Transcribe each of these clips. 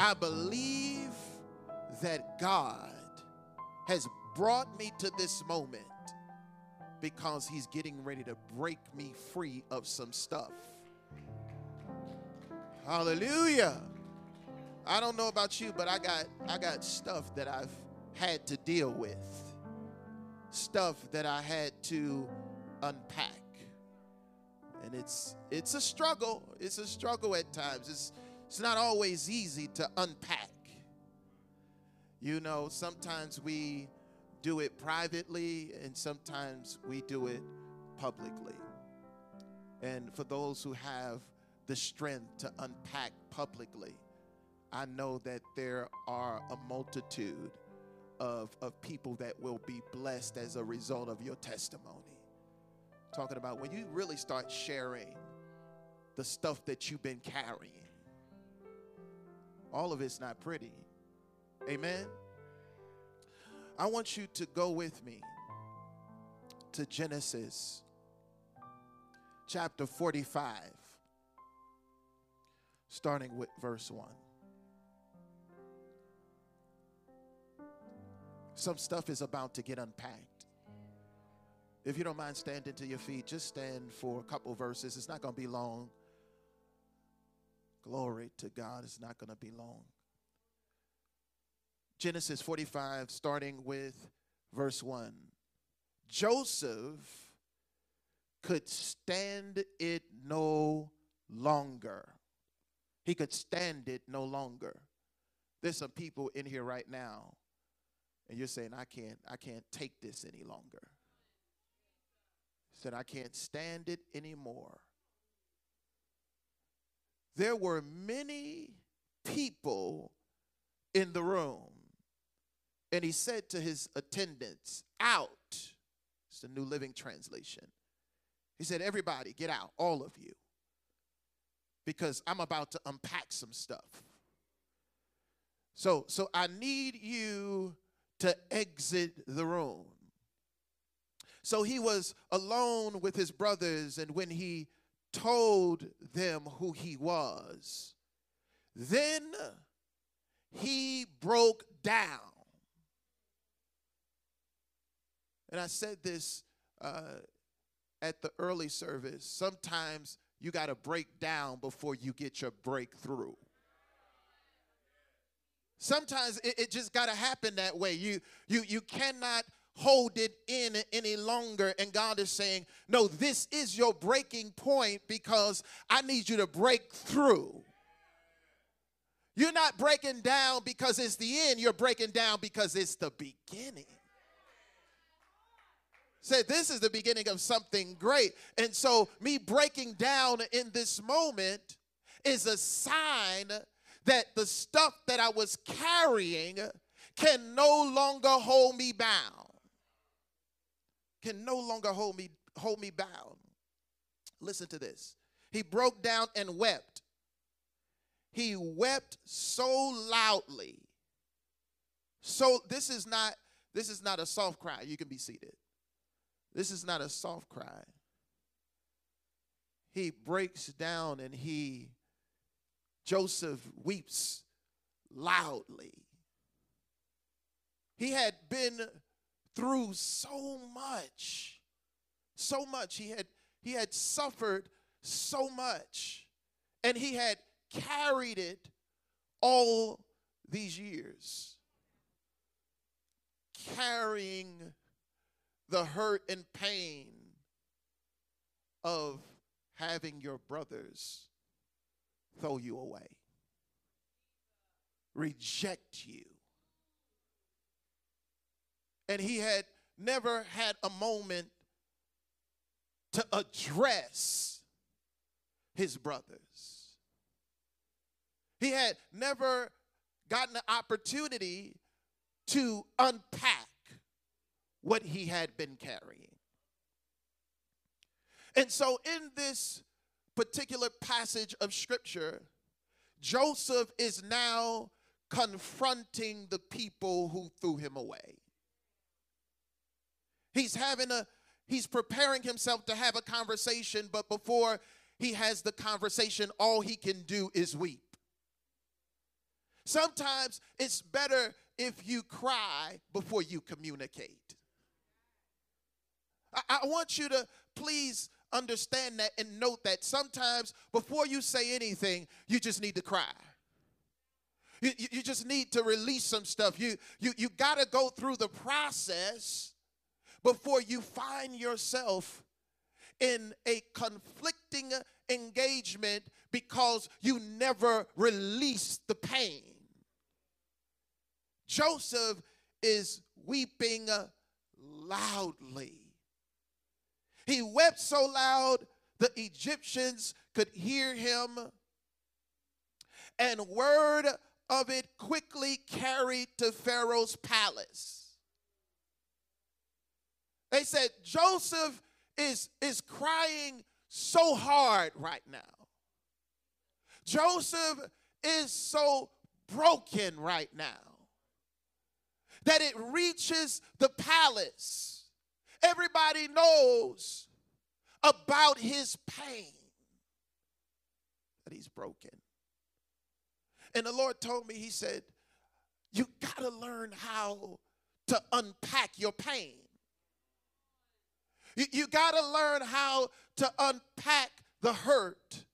I believe that God has brought me to this moment because He's getting ready to break me free of some stuff. Hallelujah. I don't know about you, but I got I got stuff that I've had to deal with. Stuff that I had to unpack. And it's it's a struggle. It's a struggle at times. It's it's not always easy to unpack. You know, sometimes we do it privately and sometimes we do it publicly. And for those who have the strength to unpack publicly, I know that there are a multitude of, of people that will be blessed as a result of your testimony. Talking about when you really start sharing the stuff that you've been carrying, all of it's not pretty. Amen. I want you to go with me to Genesis chapter 45, starting with verse 1. Some stuff is about to get unpacked. If you don't mind standing to your feet, just stand for a couple verses. It's not going to be long. Glory to God, it's not going to be long. Genesis 45, starting with verse 1. Joseph could stand it no longer. He could stand it no longer. There's some people in here right now and you're saying I can't I can't take this any longer. Said I can't stand it anymore. There were many people in the room. And he said to his attendants, Out. It's the New Living Translation. He said, Everybody, get out, all of you, because I'm about to unpack some stuff. So, so I need you to exit the room. So he was alone with his brothers, and when he told them who he was, then he broke down. And I said this uh, at the early service. Sometimes you got to break down before you get your breakthrough. Sometimes it, it just got to happen that way. You, you, you cannot hold it in any longer. And God is saying, No, this is your breaking point because I need you to break through. You're not breaking down because it's the end, you're breaking down because it's the beginning. Say, this is the beginning of something great. And so, me breaking down in this moment is a sign that the stuff that I was carrying can no longer hold me bound. Can no longer hold me hold me bound. Listen to this. He broke down and wept. He wept so loudly. So this is not this is not a soft cry. You can be seated. This is not a soft cry. He breaks down and he Joseph weeps loudly. He had been through so much, so much. He had, he had suffered so much, and he had carried it all these years. Carrying the hurt and pain of having your brothers throw you away, reject you. And he had never had a moment to address his brothers. He had never gotten the opportunity to unpack what he had been carrying. And so, in this particular passage of scripture, Joseph is now confronting the people who threw him away. He's having a he's preparing himself to have a conversation, but before he has the conversation, all he can do is weep. Sometimes it's better if you cry before you communicate. I, I want you to please understand that and note that sometimes before you say anything, you just need to cry. You, you, you just need to release some stuff. You, you, you got to go through the process before you find yourself in a conflicting engagement because you never release the pain. Joseph is weeping loudly. He wept so loud the Egyptians could hear him, and word of it quickly carried to Pharaoh's palace. They said, Joseph is, is crying so hard right now. Joseph is so broken right now that it reaches the palace. Everybody knows about his pain, that he's broken. And the Lord told me, He said, You got to learn how to unpack your pain. You, you got to learn how to unpack the hurt.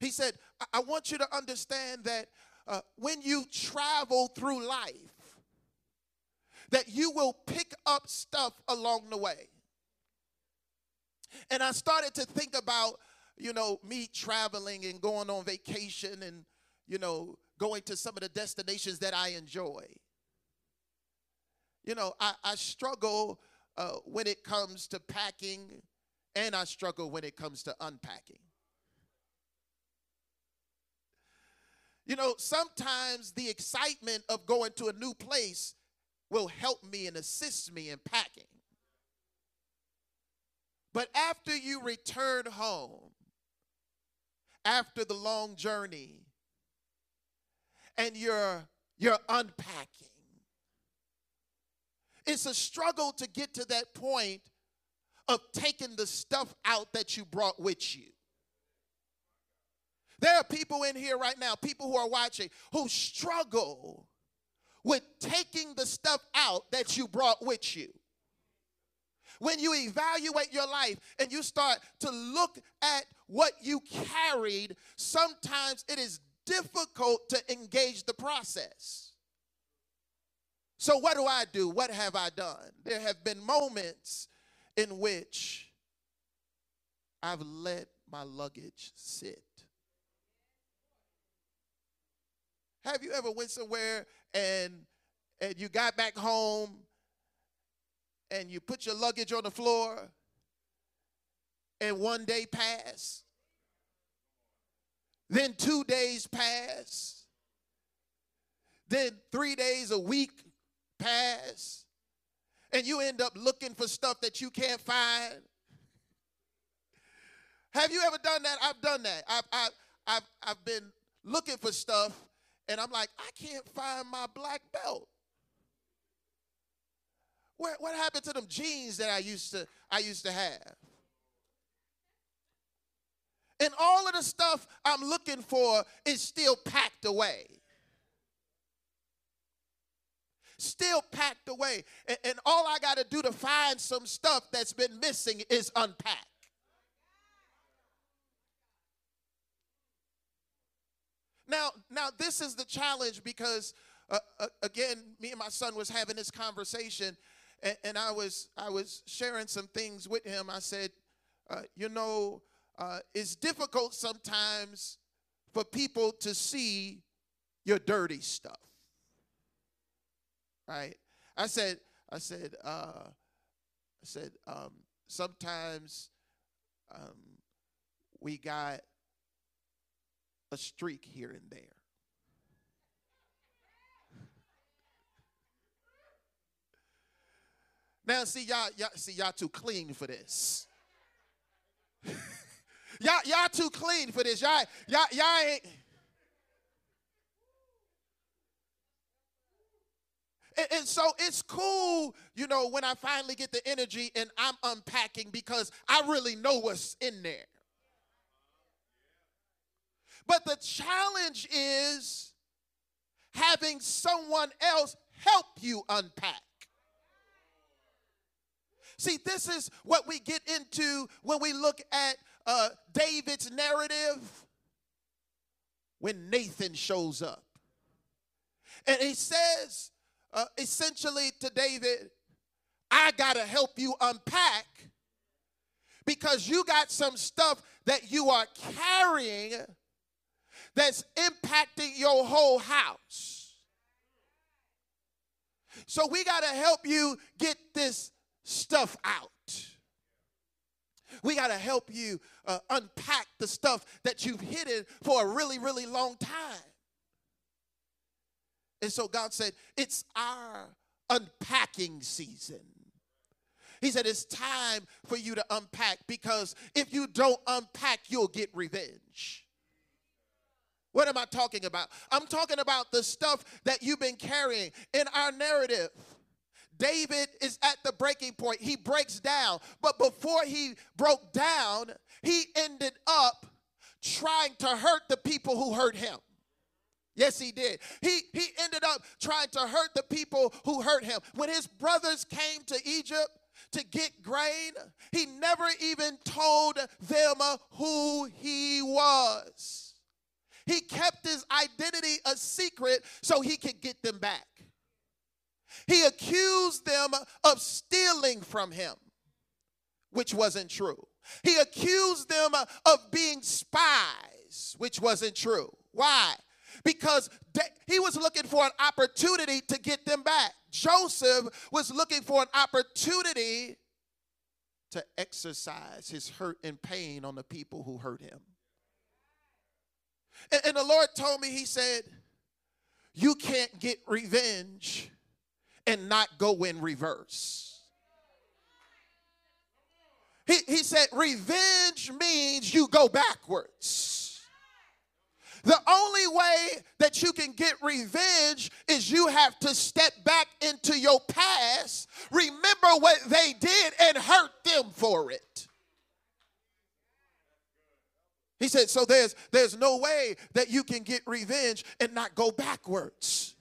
He said, I, I want you to understand that uh, when you travel through life, that you will pick up stuff along the way. And I started to think about, you know, me traveling and going on vacation and, you know, going to some of the destinations that I enjoy. You know, I, I struggle uh, when it comes to packing, and I struggle when it comes to unpacking. You know, sometimes the excitement of going to a new place will help me and assist me in packing. But after you return home, after the long journey, and you're you're unpacking, it's a struggle to get to that point of taking the stuff out that you brought with you. There are people in here right now, people who are watching, who struggle with taking the stuff out that you brought with you. When you evaluate your life and you start to look at what you carried, sometimes it is difficult to engage the process. So, what do I do? What have I done? There have been moments in which I've let my luggage sit. Have you ever went somewhere and and you got back home and you put your luggage on the floor and one day passed? Then 2 days pass. Then 3 days a week pass and you end up looking for stuff that you can't find. Have you ever done that? I've done that. I've, I've, I've, I've been looking for stuff and I'm like, I can't find my black belt. Where, what happened to them jeans that I used to I used to have? And all of the stuff I'm looking for is still packed away still packed away. And, and all I got to do to find some stuff that's been missing is unpack. Now, now this is the challenge because uh, uh, again, me and my son was having this conversation, and, and, I was I was sharing some things with him. I said, uh, you know, uh, it's difficult sometimes for people to see your dirty stuff right? I said, I said, uh, I said, um, sometimes um, we got a streak here and there. Now, see y'all, y'all, see y'all too clean for this. y'all, y'all too clean for this. Y'all, y'all, y'all ain't. And, and, so it's cool, you know, when I finally get the energy and I'm unpacking because I really know what's in there. But the challenge is having someone else help you unpack. See, this is what we get into when we look at uh, David's narrative when Nathan shows up. And he says uh, essentially to David, I got to help you unpack because you got some stuff that you are carrying that's impacting your whole house. So we got to help you get this stuff out. We got to help you uh, unpack the stuff that you've hidden for a really, really long time. And so God said, It's our unpacking season. He said, It's time for you to unpack because if you don't unpack, you'll get revenge. What am I talking about? I'm talking about the stuff that you've been carrying in our narrative. David is at the breaking point. He breaks down. But before he broke down, he ended up trying to hurt the people who hurt him. Yes, he did. He, he ended up trying to hurt the people who hurt him. When his brothers came to Egypt to get grain, he never even told them who he was. He kept his identity a secret so he could get them back. He accused them of stealing from him, which wasn't true. He accused them of being spies, which wasn't true. Why? Because he was looking for an opportunity to get them back. Joseph was looking for an opportunity to exercise his hurt and pain on the people who hurt him. And, and the Lord told me, He said, You can't get revenge and not go in reverse. He, he said, Revenge means you go backwards. The only way that you can get revenge is you have to step back into your past, remember what they did, and hurt them for it. He said, so there's there's no way that you can get revenge and not go backwards.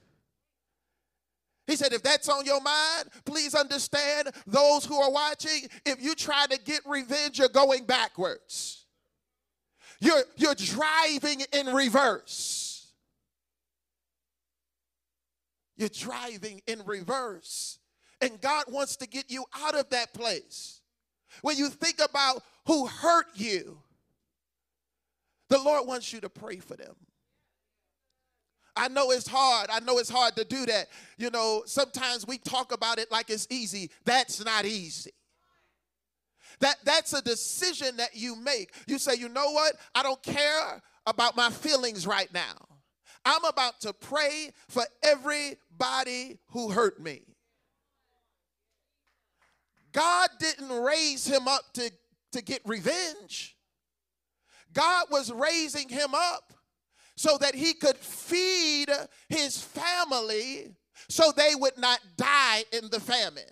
He said, if that's on your mind, please understand those who are watching, if you try to get revenge, you're going backwards. You're, you're driving in reverse. You're driving in reverse. And God wants to get you out of that place. When you think about who hurt you, the Lord wants you to pray for them. I know it's hard. I know it's hard to do that. You know, sometimes we talk about it like it's easy. That's not easy. That that's a decision that you make. You say, "You know what? I don't care about my feelings right now. I'm about to pray for everybody who hurt me." God didn't raise him up to, to get revenge. God was raising him up so that he could feed his family so they would not die in the famine.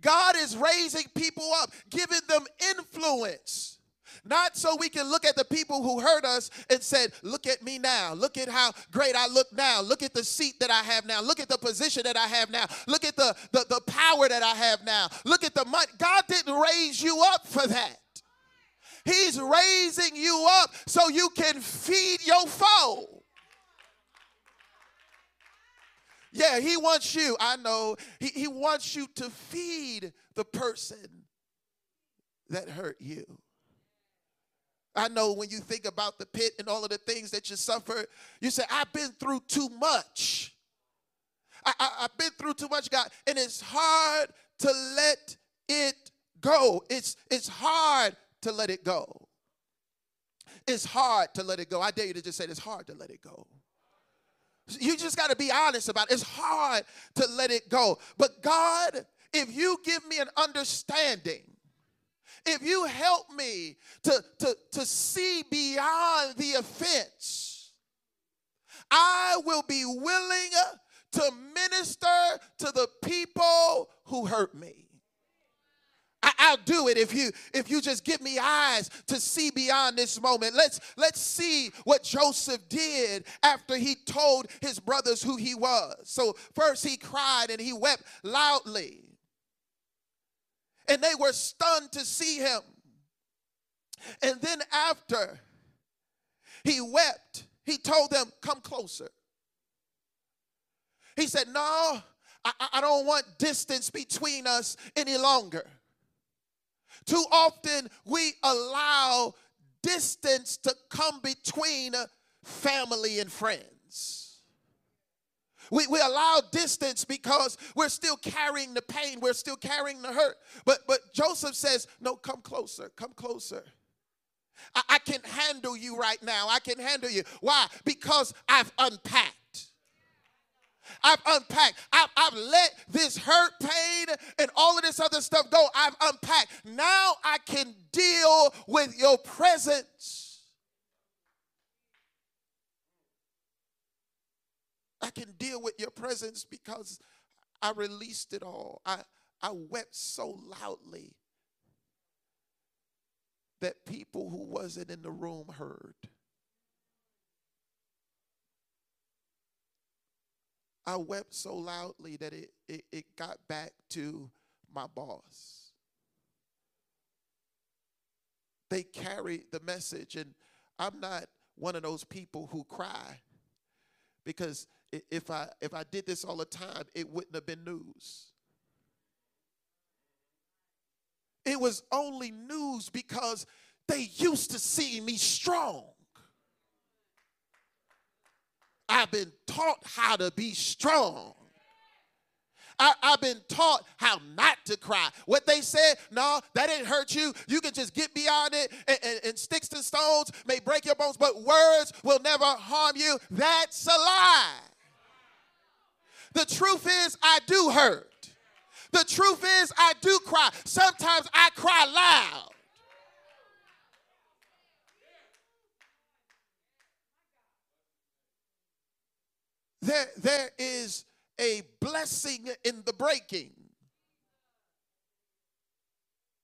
God is raising people up, giving them influence. Not so we can look at the people who hurt us and said, Look at me now. Look at how great I look now. Look at the seat that I have now. Look at the position that I have now. Look at the, the, the power that I have now. Look at the money. God didn't raise you up for that. He's raising you up so you can feed your foe. Yeah, he wants you. I know. He, he wants you to feed the person that hurt you. I know when you think about the pit and all of the things that you suffer, you say, I've been through too much. I, I, I've been through too much, God. And it's hard to let it go. It's, it's hard to let it go. It's hard to let it go. I dare you to just say it's hard to let it go. You just got to be honest about it. It's hard to let it go. But God, if you give me an understanding, if you help me to, to, to see beyond the offense, I will be willing to minister to the people who hurt me. I, I'll do it if you if you just give me eyes to see beyond this moment. Let's let's see what Joseph did after he told his brothers who he was. So first he cried and he wept loudly. And they were stunned to see him. And then after he wept, he told them, Come closer. He said, No, I, I don't want distance between us any longer. Too often we allow distance to come between family and friends. We, we allow distance because we're still carrying the pain, we're still carrying the hurt. But but Joseph says, No, come closer, come closer. I, I can handle you right now. I can handle you. Why? Because I've unpacked. I've unpacked. I've, I've, let this hurt, pain, and all of this other stuff go. I've unpacked. Now I can deal with your presence. I can deal with your presence because I released it all. I, I wept so loudly that people who wasn't in the room heard. I wept so loudly that it, it, it got back to my boss. They carried the message, and I'm not one of those people who cry because if I if I did this all the time, it wouldn't have been news. It was only news because they used to see me strong. I've been taught how to be strong. I, have been taught how not to cry. What they said, no, that didn't hurt you. You can just get beyond it, and, and, and sticks and stones may break your bones, but words will never harm you. That's a lie. The truth is, I do hurt. The truth is, I do cry. Sometimes I cry loud. There, there is a blessing in the breaking.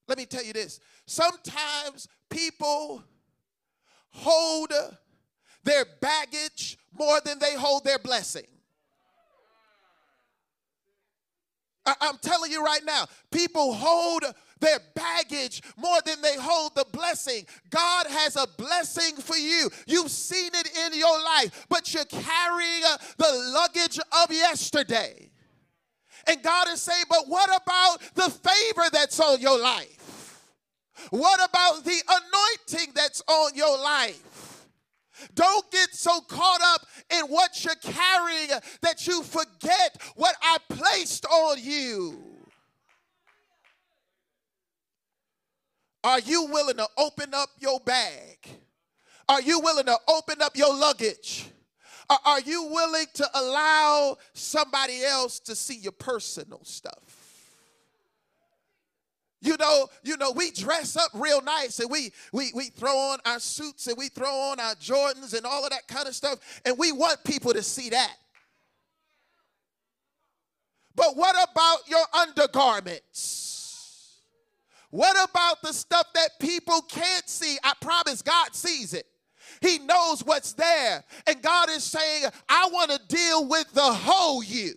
Let me tell you this. Sometimes people hold their baggage more than they hold their blessing. I, am telling you right now, people hold their baggage more than they hold the blessing. God has a blessing for you. You've seen it in your life, but you're carrying uh, the luggage of yesterday. And God is saying, but what about the favor that's on your life? What about the anointing that's on your life? Don't get so caught up in what you're carrying that you forget what I placed on you. Are you willing to open up your bag? Are you willing to open up your luggage? Are you willing to allow somebody else to see your personal stuff? You know, you know, we dress up real nice and we we we throw on our suits and we throw on our Jordans and all of that kind of stuff, and we want people to see that. But what about your undergarments? What about the stuff that people can't see? I promise God sees it. He knows what's there. And God is saying, I want to deal with the whole you.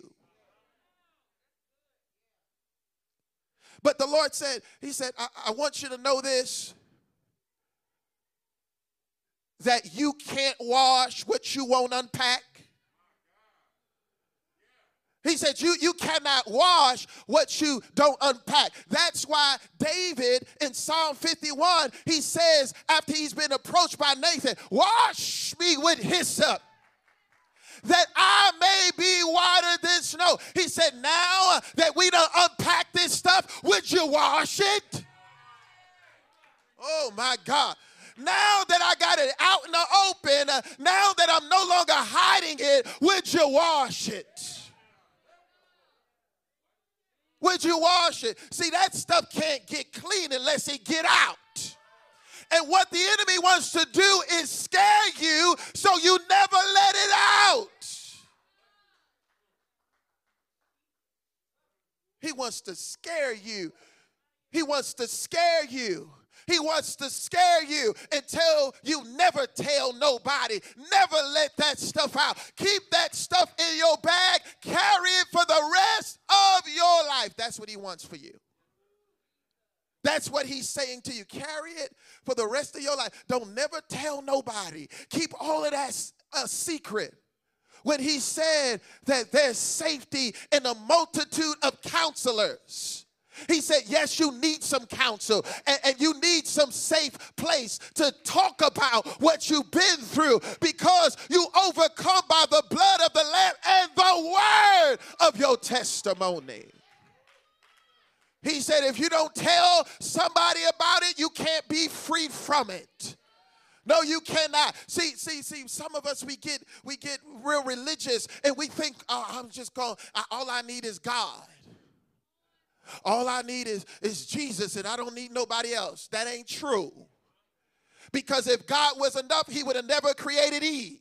But the Lord said, He said, I, I want you to know this that you can't wash what you won't unpack. He said, you, you cannot wash what you don't unpack. That's why David in Psalm 51, he says, after he's been approached by Nathan, Wash me with hyssop that I may be whiter than snow. He said, Now that we don't unpack this stuff, would you wash it? Oh my God. Now that I got it out in the open, now that I'm no longer hiding it, would you wash it? Would you wash it? See, that stuff can't get clean unless it get out. And what the enemy wants to do is scare you so you never let it out. He wants to scare you He wants to scare you. He wants to scare you until you never tell nobody. Never let that stuff out. Keep that stuff in your bag. Carry it for the rest of your life. That's what he wants for you. That's what he's saying to you. Carry it for the rest of your life. Don't never tell nobody. Keep all of that a secret. When he said that there's safety in a multitude of counselors. He said, Yes, you need some counsel and, and, you need some safe place to talk about what you've been through because you overcome by the blood of the Lamb and the word of your testimony. He said, If you don't tell somebody about it, you can't be free from it. No, you cannot. See, see, see, some of us we get we get real religious and we think, oh, I'm just going, all I need is God. All I need is, is Jesus, and I don't need nobody else. That ain't true. Because if God was enough, he would have never created Eve.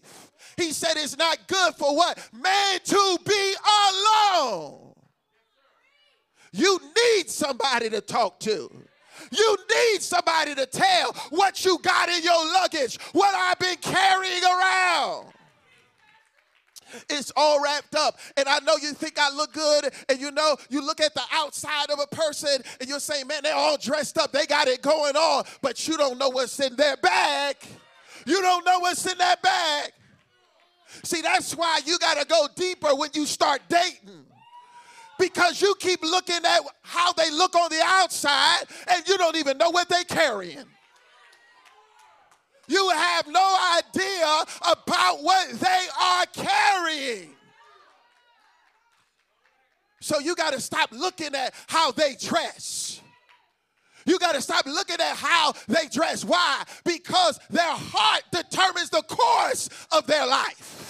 He said it's not good for what? Man to be alone. You need somebody to talk to. You need somebody to tell what you got in your luggage, what I've been carrying around. It's all wrapped up. And I know you think I look good, and you know, you look at the outside of a person and you're saying, man, they're all dressed up, they got it going on, but you don't know what's in their bag. You don't know what's in that bag. See, that's why you got to go deeper when you start dating. Because you keep looking at how they look on the outside and you don't even know what they're carrying. You have no idea about what they are carrying. So you got to stop looking at how they dress. You got to stop looking at how they dress. Why? Because their heart determines the course of their life.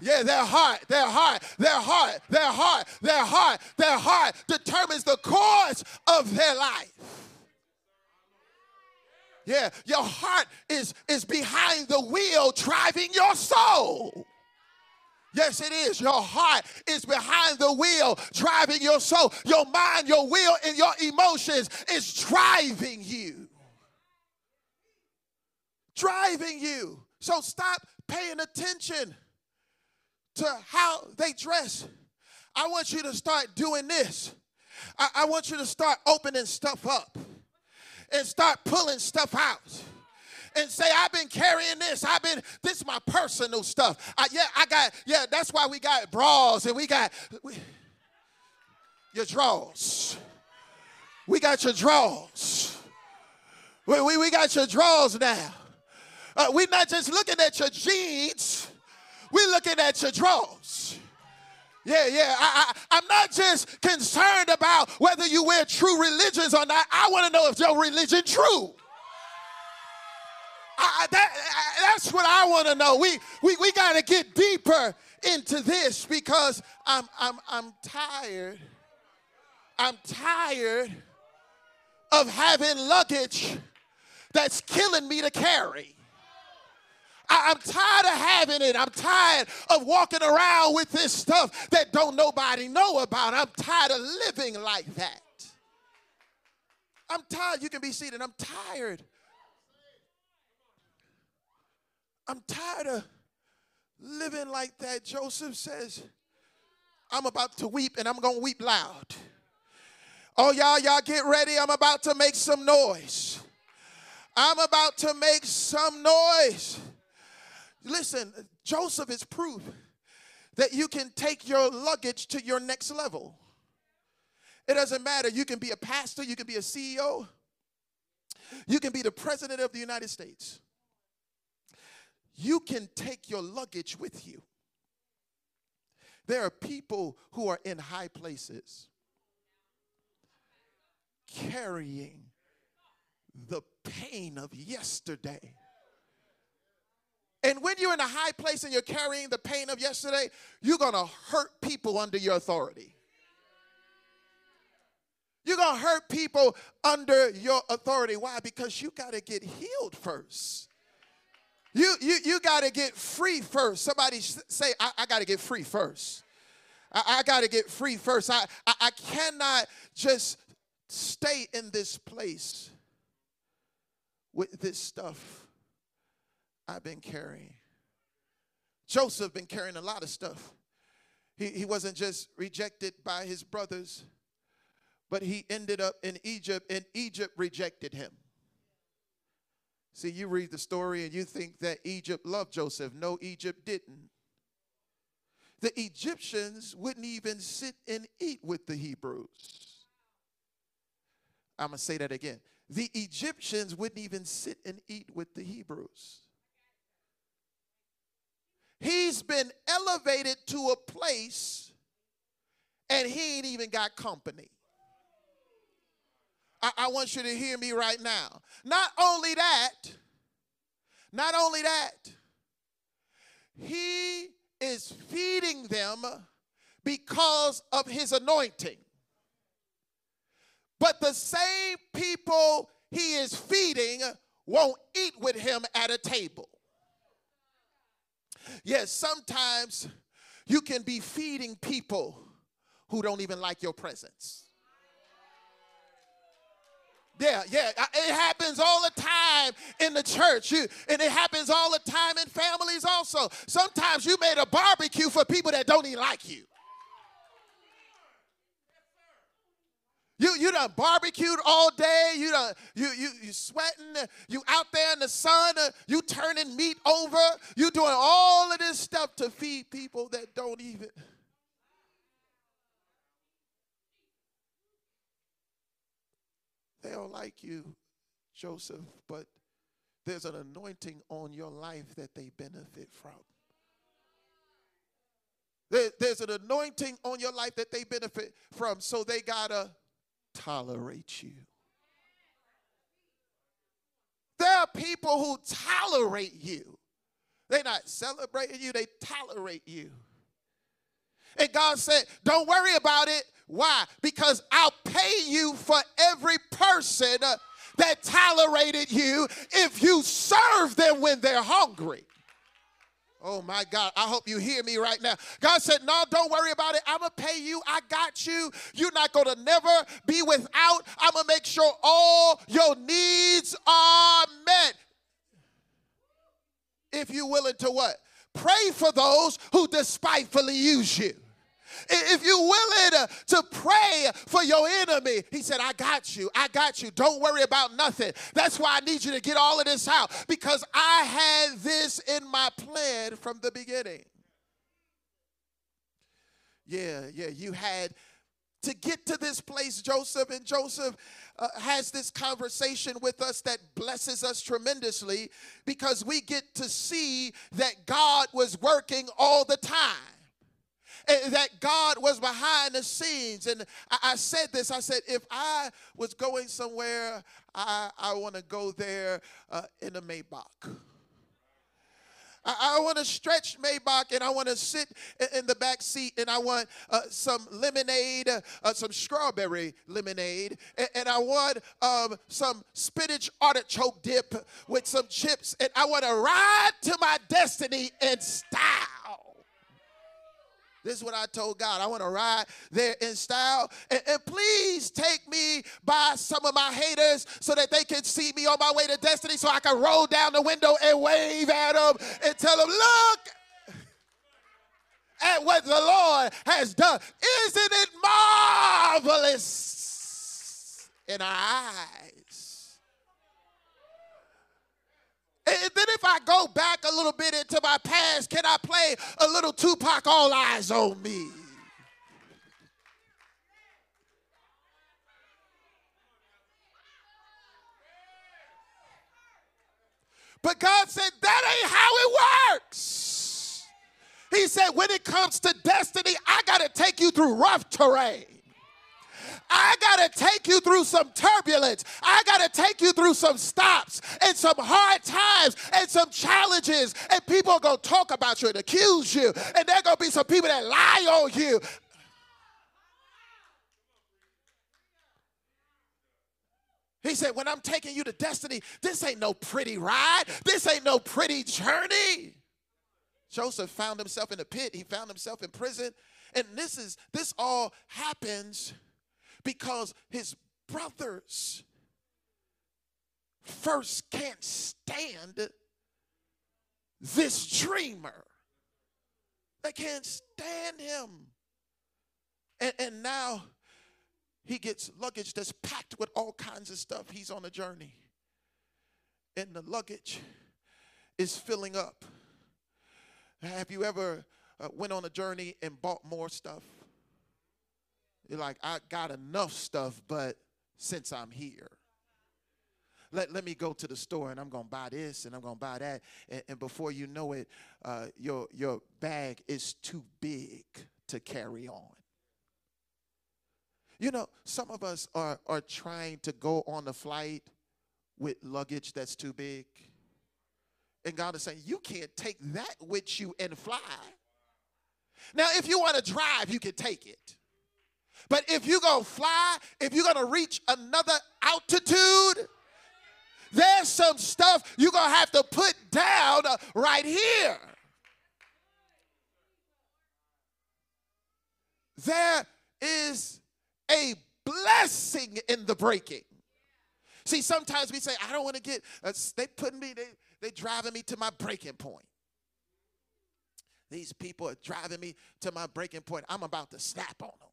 Yeah, their heart, their heart, their heart, their heart, their heart, their heart determines the course of their life. Yeah, your heart is, is behind the wheel driving your soul. Yes, it is. Your heart is behind the wheel, driving your soul. Your mind, your will, and your emotions is driving you. Driving you. So stop paying attention to how they dress. I want you to start doing this. I, I want you to start opening stuff up and start pulling stuff out and say, I've been carrying this. I've been, this is my personal stuff. I, yeah, I got, yeah, that's why we got bras and we got we, your drawers. We got your drawers. We, we, we got your drawers now. Uh, we're not just looking at your jeans, we're looking at your drawers. Yeah, yeah. I, I, I'm not just concerned about whether you wear true religions or not. I want to know if your religion true. I, that, that's what I want to know. We, we, we got to get deeper into this because I'm, I'm, I'm tired. I'm tired of having luggage that's killing me to carry. I, am tired of having it. I'm tired of walking around with this stuff that don't nobody know about. I'm tired of living like that. I'm tired. You can be seated. I'm tired. I'm tired of living like that. Joseph says, I'm about to weep and I'm going to weep loud. Oh, y'all, y'all get ready. I'm about to make some noise. I'm about to make some noise. Listen, Joseph is proof that you can take your luggage to your next level. It doesn't matter. You can be a pastor, you can be a CEO, you can be the president of the United States. You can take your luggage with you. There are people who are in high places carrying the pain of yesterday and when you're in a high place and you're carrying the pain of yesterday, you're going to hurt people under your authority. You're going to hurt people under your authority. Why? Because you got to get healed first. You, you, you got to get free first. Somebody say, I, I got to get free first. I, I got to get free first. I, I, I cannot just stay in this place with this stuff I've been carrying. Joseph been carrying a lot of stuff. He, he wasn't just rejected by his brothers, but he ended up in Egypt, and Egypt rejected him. See, you read the story and you think that Egypt loved Joseph. No, Egypt didn't. The Egyptians wouldn't even sit and eat with the Hebrews. I'm going to say that again. The Egyptians wouldn't even sit and eat with the Hebrews. He's been elevated to a place and he ain't even got company. I, I, want you to hear me right now. Not only that, not only that, he is feeding them because of his anointing. But the same people he is feeding won't eat with him at a table. Yes, sometimes you can be feeding people who don't even like your presence. Yeah, yeah. It happens all the time in the church. You, and it happens all the time in families also. Sometimes you made a barbecue for people that don't even like you. You you done barbecued all day. You done you you you sweating. You out there in the sun. You turning meat over. You doing all of this stuff to feed people that don't even. They don't like you, Joseph, but there's an anointing on your life that they benefit from. There, there's an anointing on your life that they benefit from, so they gotta tolerate you. There are people who tolerate you. They're not celebrating you, they tolerate you. And God said, Don't worry about it. Why? Because I'll pay you for every person that tolerated you if you serve them when they're hungry. Oh my God, I hope you hear me right now. God said, No, don't worry about it. I'm going to pay you. I got you. You're not going to never be without. I'm going to make sure all your needs are met. If you're willing to what? Pray for those who despitefully use you. If you're willing to pray for your enemy, he said, I got you. I got you. Don't worry about nothing. That's why I need you to get all of this out because I had this in my plan from the beginning. Yeah, yeah, you had to get to this place, Joseph, and Joseph uh, has this conversation with us that blesses us tremendously because we get to see that God was working all the time that God was behind the scenes. And I, said this I said, if I was going somewhere, I, I want to go there uh, in a Maybach. I, want to stretch Maybach and I want to sit in, in, the back seat and I want uh, some lemonade, uh, some strawberry lemonade, and, and I want um, some spinach artichoke dip with some chips, and I want to ride to my destiny in style. This is what I told God. I want to ride there in style. And, and, please take me by some of my haters so that they can see me on my way to destiny so I can roll down the window and wave at them and tell them, look at what the Lord has done. Isn't it marvelous in our eyes? And then if I go back a little bit into my past, can I play a little Tupac All Eyez on Me? But God said that ain't how it works. He said, when it comes to destiny, I got to take you through rough terrain. I got to take you through some turbulence. I got to take you through some stops and some hard times and some challenges. And people are going to talk about you and accuse you. And there are going to be some people that lie on you. He said, When I'm taking you to destiny, this ain't no pretty ride. This ain't no pretty journey. Joseph found himself in a pit, he found himself in prison. And this is this all happens because his brothers first can't stand this dreamer. They can't stand him. And, and now he gets luggage that's packed with all kinds of stuff. He's on a journey. And the luggage is filling up. Have you ever uh, went on a journey and bought more stuff? Like, I got enough stuff, but since I'm here, let, let me go to the store and I'm going to buy this and I'm going to buy that. And, and, before you know it, uh, your, your bag is too big to carry on. You know, some of us are, are trying to go on the flight with luggage that's too big. And God is saying, You can't take that with you and fly. Now, if you want to drive, you can take it. But if you're going to fly, if you're going to reach another altitude, there's some stuff you're going to have to put down right here. There is a blessing in the breaking. See, sometimes we say, I don't want to get, uh, they putting me, they, they driving me to my breaking point. These people are driving me to my breaking point. I'm about to snap on them.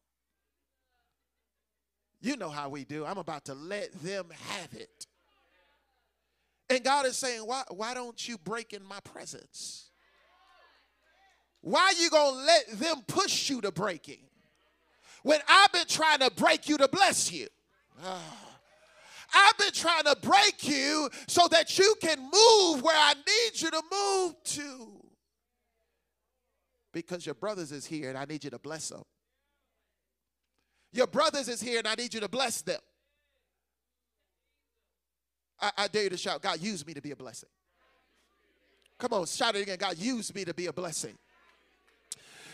You know how we do. I'm about to let them have it. And God is saying, why, why don't you break in my presence? Why are you going to let them push you to breaking? When I've been trying to break you to bless you. Ah. I've been trying to break you so that you can move where I need you to move to. Because your brothers is here and I need you to bless them. Your brothers is here and I need you to bless them. I, I dare you to shout, God, use me to be a blessing. Come on, shout it again. God, use me to be a blessing.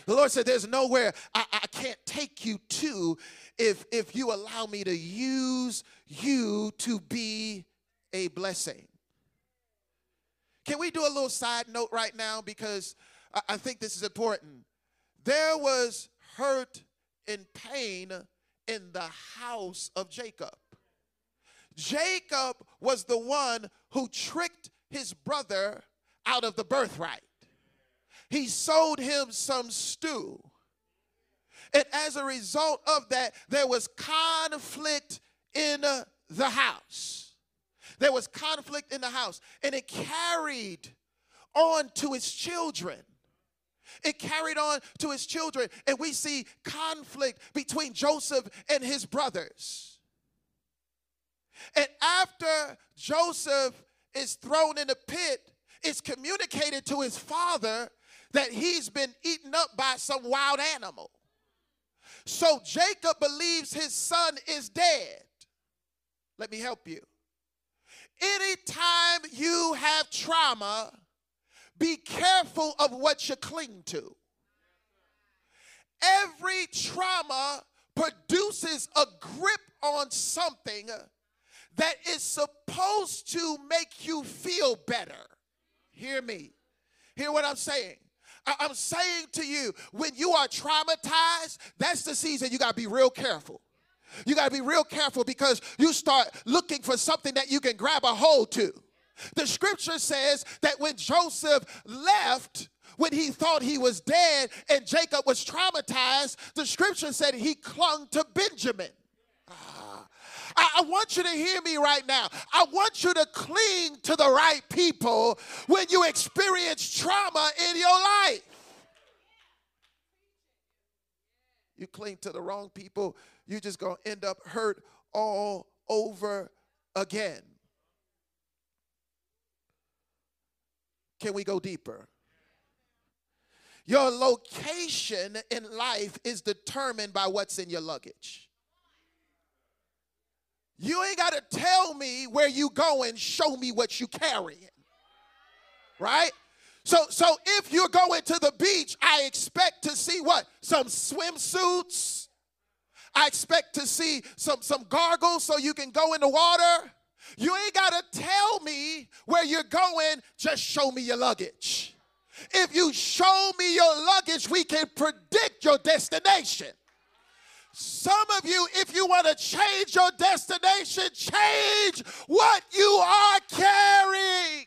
The Lord said, There's nowhere I, I, can't take you to if, if you allow me to use you to be a blessing. Can we do a little side note right now? Because I, I think this is important. There was hurt and pain in the house of Jacob. Jacob was the one who tricked his brother out of the birthright. He sold him some stew. And as a result of that, there was conflict in the house. There was conflict in the house, and it carried on to his children. It carried on to his children, and we see conflict between Joseph and his brothers. And after Joseph is thrown in the pit, it's communicated to his father that he's been eaten up by some wild animal. So Jacob believes his son is dead. Let me help you. Anytime you have trauma, be careful of what you cling to. Every trauma produces a grip on something that is supposed to make you feel better. Hear me. Hear what I'm saying. I'm saying to you, when you are traumatized, that's the season you got to be real careful. You got to be real careful because you start looking for something that you can grab a hold to. The scripture says that when Joseph left, when he thought he was dead and Jacob was traumatized, the scripture said he clung to Benjamin. Ah, I, I want you to hear me right now. I want you to cling to the right people when you experience trauma in your life. You cling to the wrong people, you're just going to end up hurt all over again. Can we go deeper? Your location in life is determined by what's in your luggage. You ain't got to tell me where you going, show me what you carrying. Right? So so if you're going to the beach, I expect to see what? Some swimsuits. I expect to see some some gargles so you can go in the water. You ain't got to tell me where you're going, just show me your luggage. If you show me your luggage, we can predict your destination. Some of you, if you want to change your destination, change what you are carrying.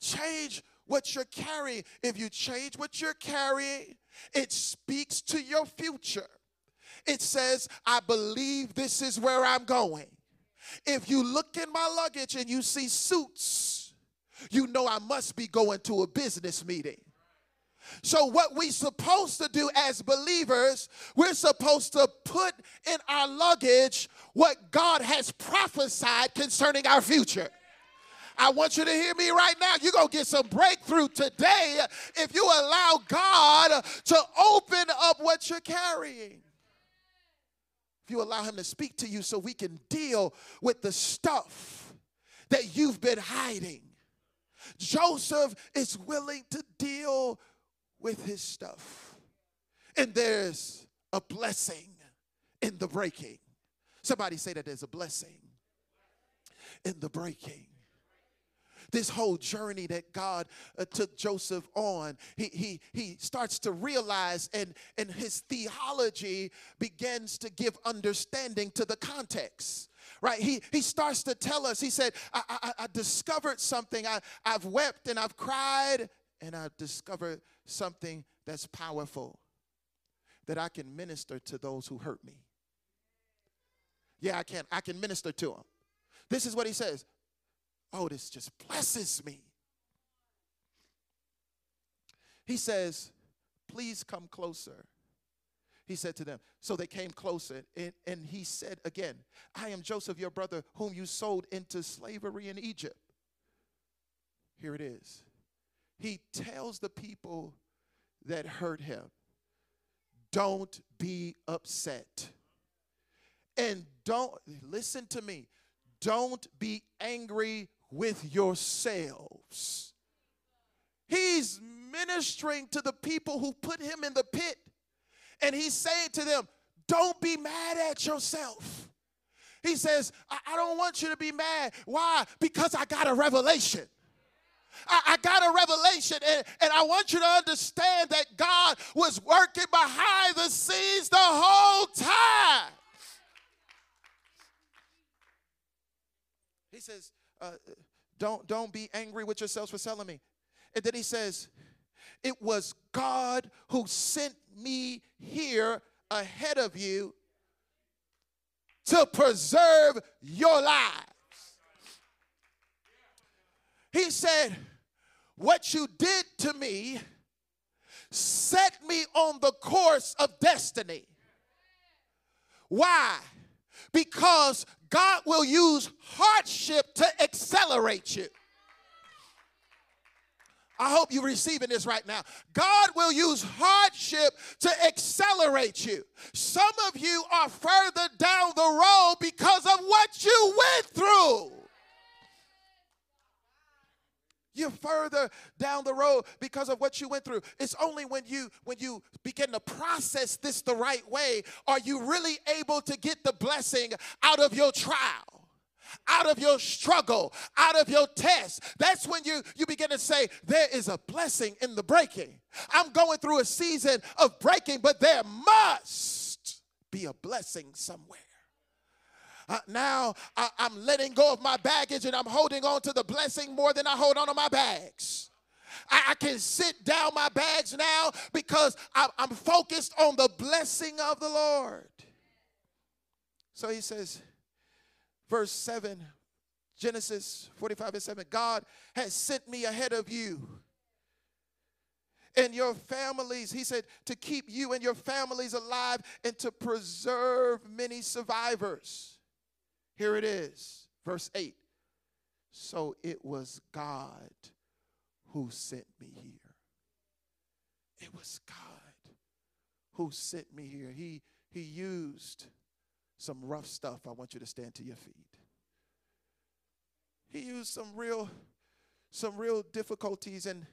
Change what you're carrying. If you change what you're carrying, it speaks to your future. It says, I believe this is where I'm going. If you look in my luggage and you see suits, you know I must be going to a business meeting. So, what we supposed to do as believers, we're supposed to put in our luggage what God has prophesied concerning our future. I want you to hear me right now. You're going to get some breakthrough today if you allow God to open up what you're carrying. You allow Him to speak to you so we can deal with the stuff that you've been hiding. Joseph is willing to deal with his stuff. And there's a blessing in the breaking. Somebody say that there's a blessing in the breaking this whole journey that God uh, took Joseph on, he, he, he starts to realize, and, and his theology begins to give understanding to the context. Right? He, he starts to tell us, he said, I, I, I discovered something. I, I've wept and I've cried, and I discovered something that's powerful that I can minister to those who hurt me. Yeah, I can. I can minister to them. This is what he says. Oh, this just blesses me. He says, Please come closer. He said to them, So they came closer, and, and he said again, I am Joseph, your brother, whom you sold into slavery in Egypt. Here it is he tells the people that hurt him, don't be upset. And don't, listen to me, don't be angry with yourselves. He's ministering to the people who put him in the pit, and he's saying to them, don't be mad at yourself. He says, I, I don't want you to be mad. Why? Because I got a revelation. I, I got a revelation, and, and I want you to understand that God was working behind the scenes the whole time. He says, uh, don't, don't be angry with yourselves for selling me. And then he says, It was God who sent me here ahead of you to preserve your lives. He said, What you did to me set me on the course of destiny. Why? Because God will use hardship to accelerate you. I hope you're receiving this right now. God will use hardship to accelerate you. Some of you are further down the road because of what you went through. You're further down the road because of what you went through. It's only when you when you begin to process this the right way are you really able to get the blessing out of your trial out of your struggle, out of your test. That's when you, you begin to say, There is a blessing in the breaking. I'm going through a season of breaking, but there must be a blessing somewhere. Uh, now I, I'm letting go of my baggage and I'm holding on to the blessing more than I hold on to my bags. I, can sit down my bags now because I'm focused on the blessing of the Lord. So he says, verse 7, Genesis 45 and 7 God has sent me ahead of you and your families. He said to keep you and your families alive and to preserve many survivors. Here it is, verse 8. So it was God who sent me here. It was God who sent me here. He, he used some rough stuff. I want you to stand to your feet. He used some real, some real difficulties and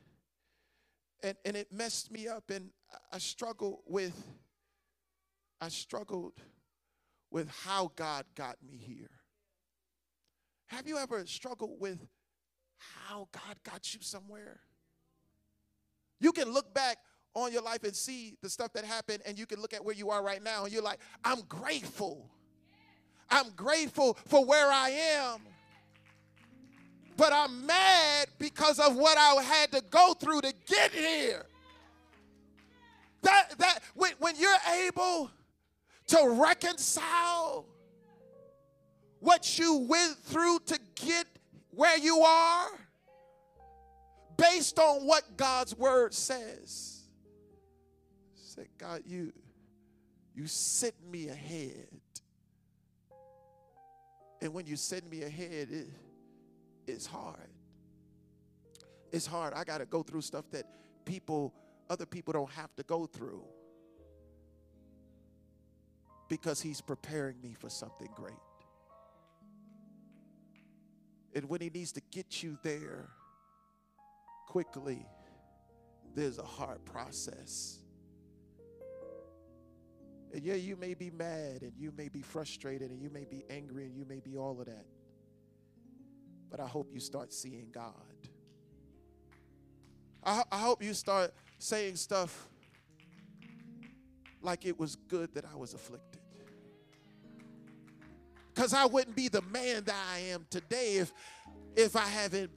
and, and it messed me up and I struggled with I struggled with how God got me here. Have you ever struggled with how God got you somewhere? You can look back on your life and see the stuff that happened, and you can look at where you are right now, and you're like, I'm grateful. I'm grateful for where I am. But I'm mad because of what I had to go through to get here. That that when, when you're able to reconcile what you went through to get where you are based on what God's word says. Say, God, you you sent me ahead. And when you send me ahead, it, it's hard. It's hard. I got to go through stuff that people, other people don't have to go through because He's preparing me for something great. And when He needs to get you there quickly, there's a hard process. And yeah, you may be mad and you may be frustrated and you may be angry and you may be all of that. But I hope you start seeing God. I, I hope you start saying stuff like it was good that I was afflicted. Because I wouldn't be the man that I am today if if I haven't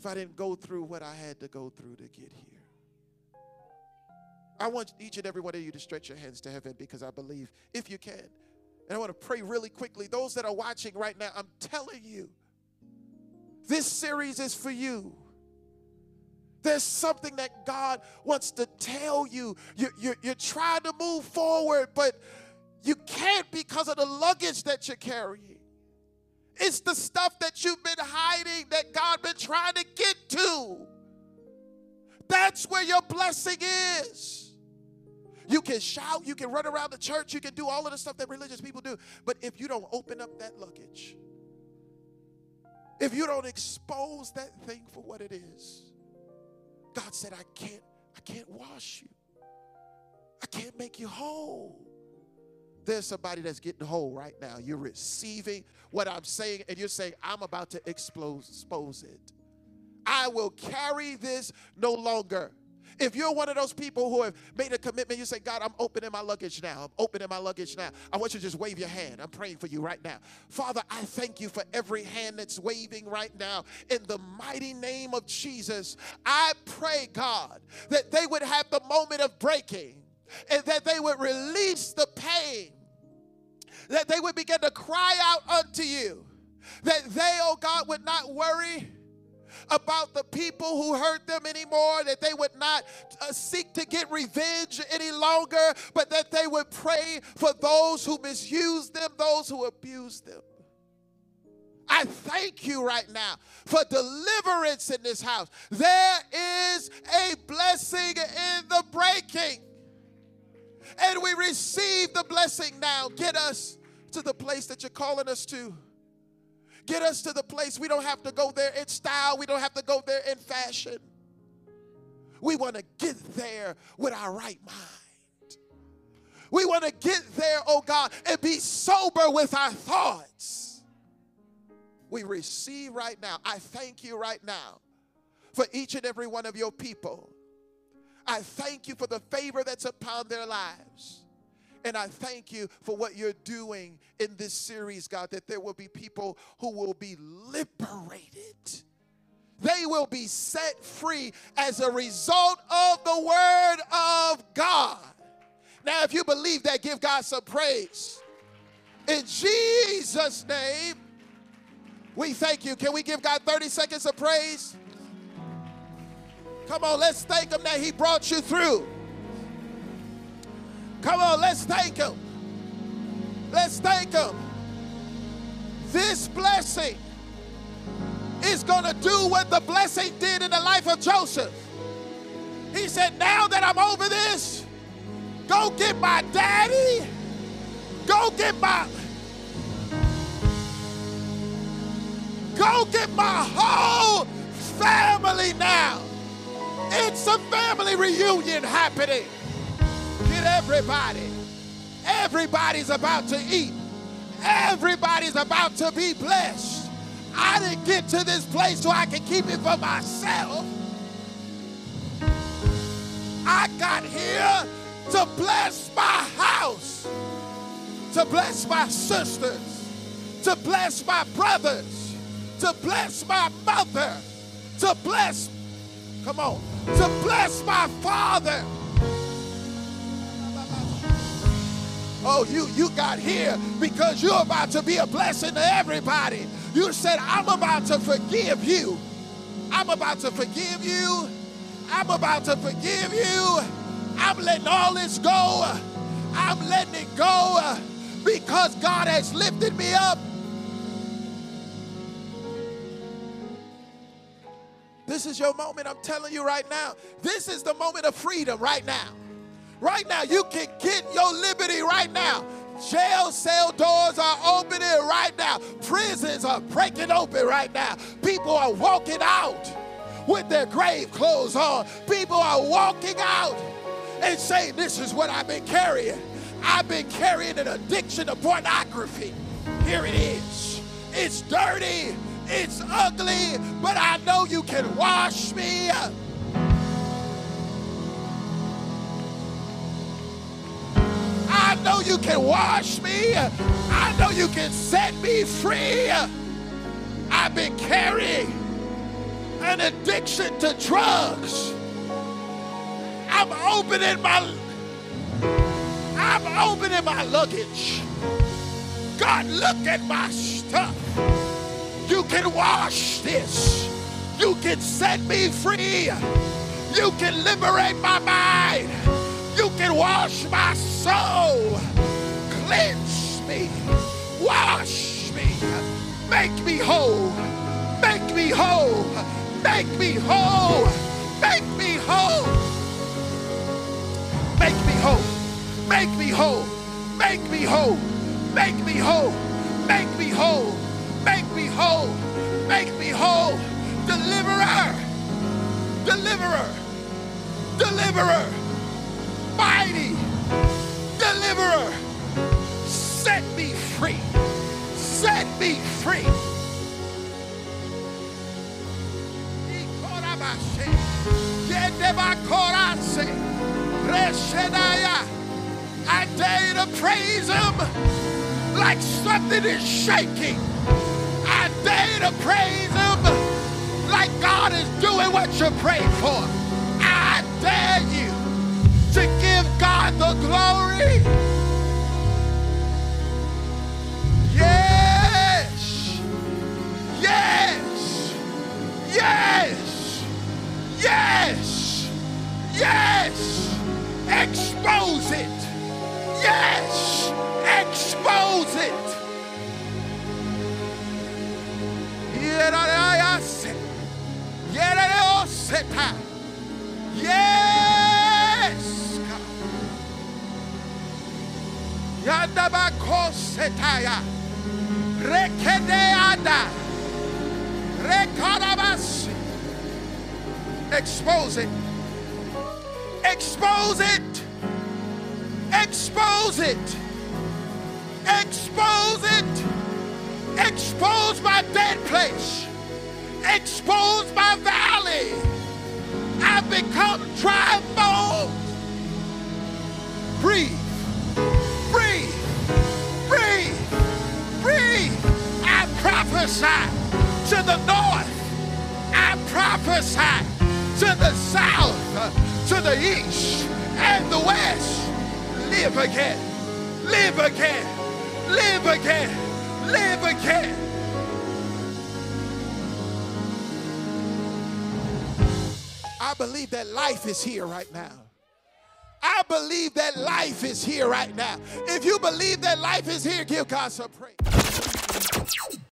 if I didn't go through what I had to go through to get here. I want each and every one of you to stretch your hands to heaven because I believe if you can. And I want to pray really quickly. Those that are watching right now, I'm telling you, this series is for you. There's something that God wants to tell you. you you're, you're trying to move forward, but you can't because of the luggage that you're carrying. It's the stuff that you've been hiding that God been trying to get to. That's where your blessing is. You can shout, you can run around the church, you can do all of the stuff that religious people do. But if you don't open up that luggage, if you don't expose that thing for what it is, God said, I can't, I can't wash you. I can't make you whole. There's somebody that's getting whole right now. You're receiving what I'm saying, and you're saying, I'm about to expose, expose it. I will carry this no longer. If you're one of those people who have made a commitment, you say, God, I'm opening my luggage now. I'm opening my luggage now. I want you to just wave your hand. I'm praying for you right now. Father, I thank you for every hand that's waving right now. In the mighty name of Jesus, I pray, God, that they would have the moment of breaking and that they would release the pain, that they would begin to cry out unto you, that they, oh God, would not worry about the people who hurt them anymore, that they would not uh, seek to get revenge any longer, but that they would pray for those who misuse them, those who abuse them. I thank you right now for deliverance in this house. There is a blessing in the breaking. And we receive the blessing now. Get us to the place that you're calling us to. Get us to the place we don't have to go there in style, we don't have to go there in fashion. We want to get there with our right mind. We want to get there, oh God, and be sober with our thoughts. We receive right now. I thank you right now for each and every one of your people. I thank you for the favor that's upon their lives. And I thank you for what you're doing in this series, God, that there will be people who will be liberated. They will be set free as a result of the word of God. Now, if you believe that, give God some praise. In Jesus' name, we thank you. Can we give God 30 seconds of praise? Come on, let's thank Him that He brought you through. Come on, let's thank Him. Let's thank Him. This blessing is going to do what the blessing did in the life of Joseph. He said, Now that I'm over this, go get my daddy, go get my. Go get my whole family now. It's a family reunion happening Get everybody. Everybody's about to eat. Everybody's about to be blessed. I didn't get to this place so I can keep it for myself. I got here to bless my house, to bless my sisters, to bless my brothers, to bless my mother, to bless, come on, to bless my father. Oh, you, you got here because you're about to be a blessing to everybody. You said, I'm about to forgive you. I'm about to forgive you. I'm about to forgive you. I'm letting all this go. I'm letting it go because God has lifted me up. This is your moment. I'm telling you right now. This is the moment of freedom right now. Right now, you can get your liberty right now. Jail cell doors are opening right now. Prisons are breaking open right now. People are walking out with their grave clothes on. People are walking out and saying, This is what I've been carrying. I've been carrying an addiction to pornography. Here it is. It's dirty, it's ugly, but I know you can wash me. I know you can wash me. I know you can set me free. I've been carrying an addiction to drugs. I'm opening my I'm opening my luggage. God, look at my stuff. You can wash this. You can set me free. You can liberate my mind. You can wash my soul. Cleanse me. Wash me. Make me whole. Make me whole. Make me whole. Make me whole. Make me whole. Make me whole. Make me whole. Make me whole. Make me whole. Make me whole. Make me whole. Deliverer. Deliverer. Deliverer. Mighty. Deliverer. Set me free. Set me free. I dare to praise him like something is shaking. You to praise him like God is doing what you prayed for. I dare you to give God the glory. Is here right now. I believe that life is here right now. If you believe that life is here, give God some praise.